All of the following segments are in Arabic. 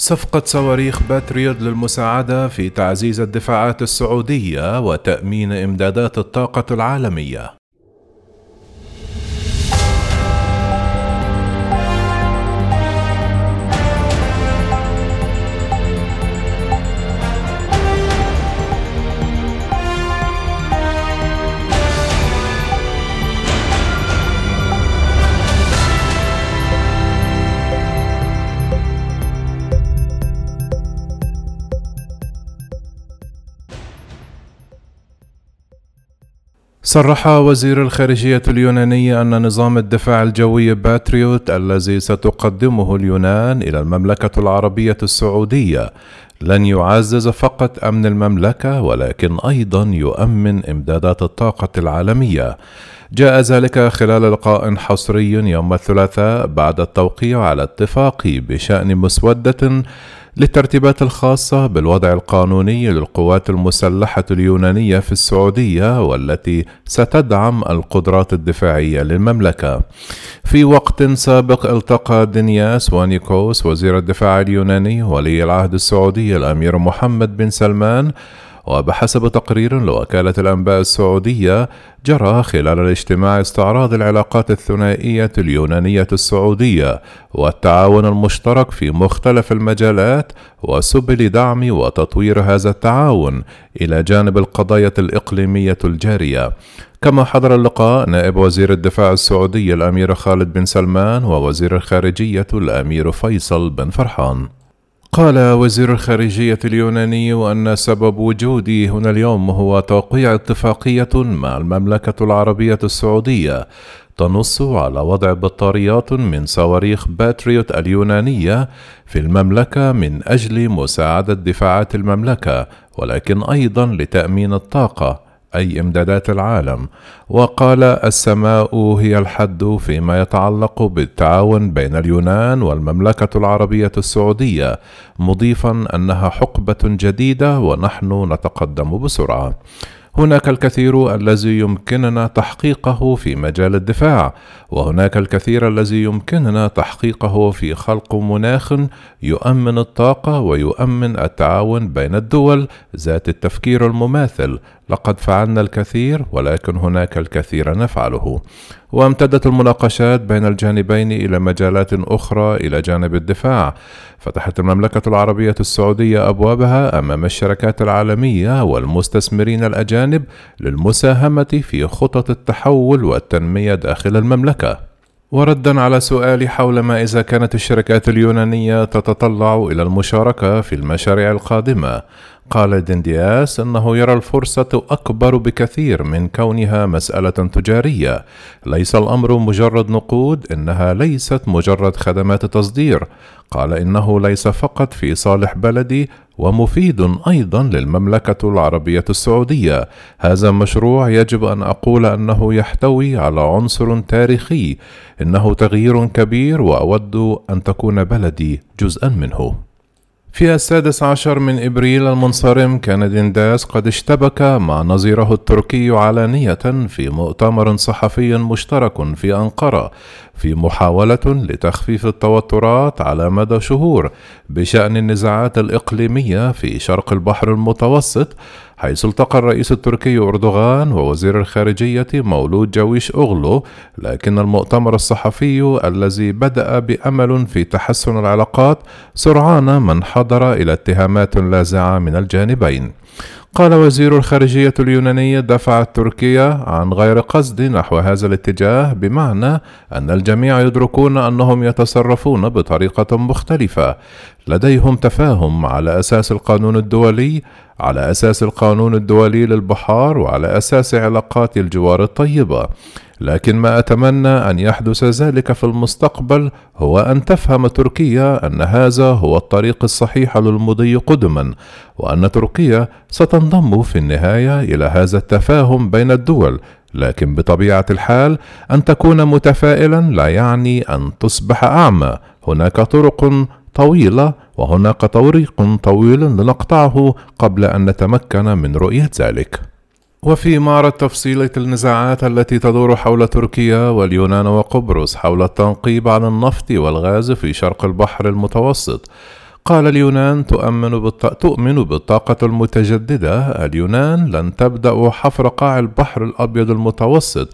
صفقة صواريخ باتريوت للمساعدة في تعزيز الدفاعات السعودية وتأمين إمدادات الطاقة العالمية. صرح وزير الخارجية اليوناني أن نظام الدفاع الجوي باتريوت الذي ستقدمه اليونان إلى المملكة العربية السعودية لن يعزز فقط أمن المملكة ولكن أيضا يؤمن إمدادات الطاقة العالمية. جاء ذلك خلال لقاء حصري يوم الثلاثاء بعد التوقيع على اتفاق بشأن مسودة للترتيبات الخاصة بالوضع القانوني للقوات المسلحة اليونانية في السعودية والتي ستدعم القدرات الدفاعية للمملكة. في وقت سابق التقى دنياس وانيكوس وزير الدفاع اليوناني ولي العهد السعودي الأمير محمد بن سلمان وبحسب تقرير لوكالة الأنباء السعودية جرى خلال الاجتماع استعراض العلاقات الثنائية اليونانية السعودية والتعاون المشترك في مختلف المجالات وسبل دعم وتطوير هذا التعاون إلى جانب القضايا الإقليمية الجارية. كما حضر اللقاء نائب وزير الدفاع السعودي الأمير خالد بن سلمان ووزير الخارجية الأمير فيصل بن فرحان. قال وزير الخارجية اليوناني أن سبب وجودي هنا اليوم هو توقيع اتفاقية مع المملكة العربية السعودية تنص على وضع بطاريات من صواريخ باتريوت اليونانية في المملكة من أجل مساعدة دفاعات المملكة ولكن أيضا لتأمين الطاقة. أي إمدادات العالم، وقال السماء هي الحد فيما يتعلق بالتعاون بين اليونان والمملكة العربية السعودية، مضيفا أنها حقبة جديدة ونحن نتقدم بسرعة. هناك الكثير الذي يمكننا تحقيقه في مجال الدفاع وهناك الكثير الذي يمكننا تحقيقه في خلق مناخ يؤمن الطاقة ويؤمن التعاون بين الدول ذات التفكير المماثل لقد فعلنا الكثير ولكن هناك الكثير نفعله. وامتدت المناقشات بين الجانبين إلى مجالات أخرى إلى جانب الدفاع. فتحت المملكة العربية السعودية أبوابها أمام الشركات العالمية والمستثمرين الأجانب للمساهمة في خطط التحول والتنمية داخل المملكة. وردا على سؤالي حول ما إذا كانت الشركات اليونانية تتطلع إلى المشاركة في المشاريع القادمة. قال دندياس إنه يرى الفرصة أكبر بكثير من كونها مسألة تجارية. ليس الأمر مجرد نقود إنها ليست مجرد خدمات تصدير. قال إنه ليس فقط في صالح بلدي ومفيد أيضا للمملكة العربية السعودية. هذا مشروع يجب أن أقول أنه يحتوي على عنصر تاريخي إنه تغيير كبير وأود أن تكون بلدي جزءا منه. في السادس عشر من إبريل المنصرم كان دنداس قد اشتبك مع نظيره التركي علانية في مؤتمر صحفي مشترك في أنقرة في محاولة لتخفيف التوترات على مدى شهور بشأن النزاعات الإقليمية في شرق البحر المتوسط حيث التقى الرئيس التركي أردوغان ووزير الخارجية مولود جويش أغلو لكن المؤتمر الصحفي الذي بدأ بأمل في تحسن العلاقات سرعان من حضر إلى اتهامات لاذعة من الجانبين. قال وزير الخارجية اليوناني دفعت تركيا عن غير قصد نحو هذا الاتجاه بمعنى أن الجميع يدركون أنهم يتصرفون بطريقة مختلفة. لديهم تفاهم على أساس القانون الدولي على أساس القانون الدولي للبحار وعلى أساس علاقات الجوار الطيبة. لكن ما أتمنى أن يحدث ذلك في المستقبل هو أن تفهم تركيا أن هذا هو الطريق الصحيح للمضي قدما وأن تركيا ستنضم في النهاية إلى هذا التفاهم بين الدول. لكن بطبيعة الحال أن تكون متفائلا لا يعني أن تصبح أعمى. هناك طرق طويلة وهناك طريق طويل لنقطعه قبل أن نتمكن من رؤية ذلك. وفي معرض تفصيلة النزاعات التي تدور حول تركيا واليونان وقبرص حول التنقيب عن النفط والغاز في شرق البحر المتوسط. قال اليونان تؤمن, بالط... تؤمن بالطاقة المتجددة. اليونان لن تبدأ حفر قاع البحر الأبيض المتوسط.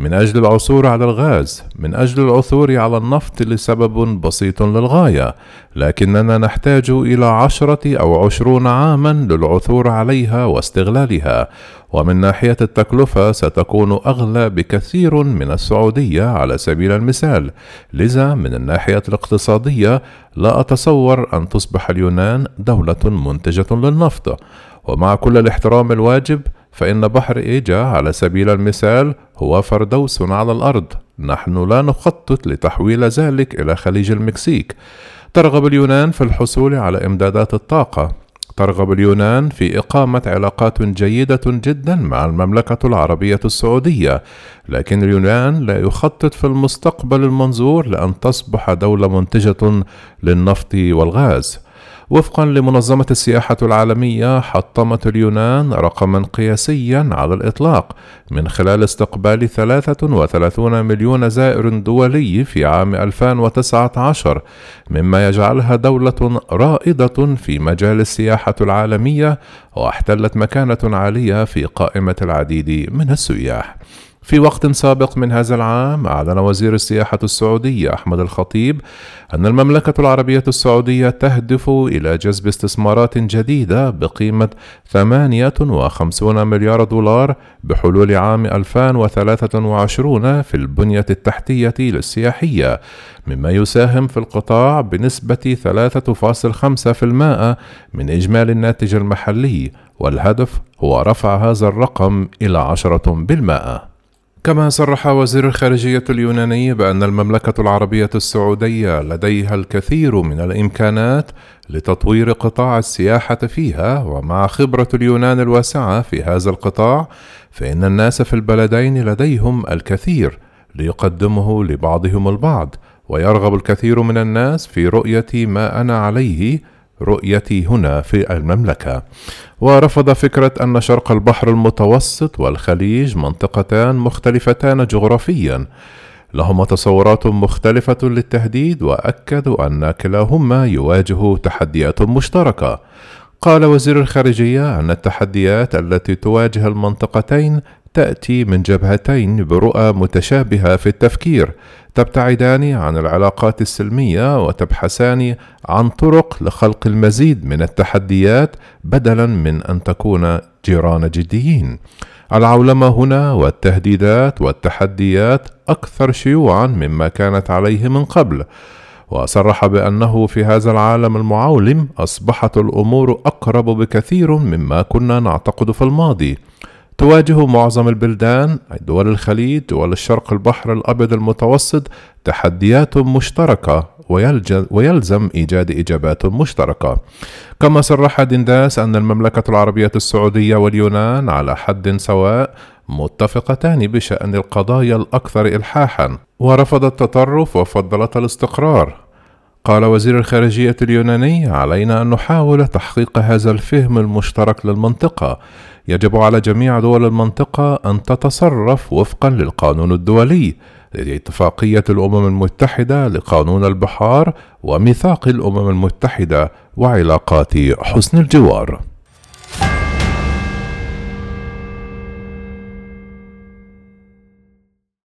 من أجل العثور على الغاز من أجل العثور على النفط لسبب بسيط للغاية لكننا نحتاج إلى عشرة أو عشرون عاما للعثور عليها واستغلالها ومن ناحية التكلفة ستكون أغلى بكثير من السعودية على سبيل المثال. لذا من الناحية الاقتصادية لا أتصور أن تصبح اليونان دولة منتجة للنفط. ومع كل الاحترام الواجب فإن بحر إيجا على سبيل المثال هو فردوس على الأرض. نحن لا نخطط لتحويل ذلك إلى خليج المكسيك. ترغب اليونان في الحصول على إمدادات الطاقة. ترغب اليونان في إقامة علاقات جيدة جدا مع المملكة العربية السعودية، لكن اليونان لا يخطط في المستقبل المنظور لأن تصبح دولة منتجة للنفط والغاز. وفقا لمنظمة السياحة العالمية حطمت اليونان رقما قياسيا على الإطلاق من خلال استقبال 33 مليون زائر دولي في عام 2019 مما يجعلها دولة رائدة في مجال السياحة العالمية واحتلت مكانة عالية في قائمة العديد من السياح. في وقت سابق من هذا العام أعلن وزير السياحة السعودي أحمد الخطيب أن المملكة العربية السعودية تهدف إلى جذب استثمارات جديدة بقيمة 58 مليار دولار بحلول عام 2023 في البنية التحتية للسياحية مما يساهم في القطاع بنسبة 3.5% من إجمالي الناتج المحلي والهدف هو رفع هذا الرقم إلى 10%. كما صرح وزير الخارجية اليوناني بأن المملكة العربية السعودية لديها الكثير من الإمكانات لتطوير قطاع السياحة فيها ومع خبرة اليونان الواسعة في هذا القطاع فإن الناس في البلدين لديهم الكثير ليقدمه لبعضهم البعض ويرغب الكثير من الناس في رؤية ما أنا عليه رؤيتي هنا في المملكة. ورفض فكرة أن شرق البحر المتوسط والخليج منطقتان مختلفتان جغرافيا. لهما تصورات مختلفة للتهديد وأكدوا أن كلاهما يواجه تحديات مشتركة. قال وزير الخارجية أن التحديات التي تواجه المنطقتين تأتي من جبهتين برؤى متشابهة في التفكير تبتعدان عن العلاقات السلمية وتبحثان عن طرق لخلق المزيد من التحديات بدلا من أن تكون جيران جديين. العولمة هنا والتهديدات والتحديات أكثر شيوعا مما كانت عليه من قبل. وصرح بأنه في هذا العالم المعولم أصبحت الأمور أقرب بكثير مما كنا نعتقد في الماضي. تواجه معظم البلدان دول الخليج دول الشرق البحر الأبيض المتوسط تحديات مشتركة ويلزم إيجاد إجابات مشتركة. كما صرح دنداس أن المملكة العربية السعودية واليونان على حد سواء متفقتان بشأن القضايا الأكثر إلحاحا. ورفض التطرف وفضلت الاستقرار. قال وزير الخارجية اليوناني علينا أن نحاول تحقيق هذا الفهم المشترك للمنطقة. يجب على جميع دول المنطقة أن تتصرف وفقا للقانون الدولي لاتفاقية الأمم المتحدة لقانون البحار وميثاق الأمم المتحدة وعلاقات حسن الجوار.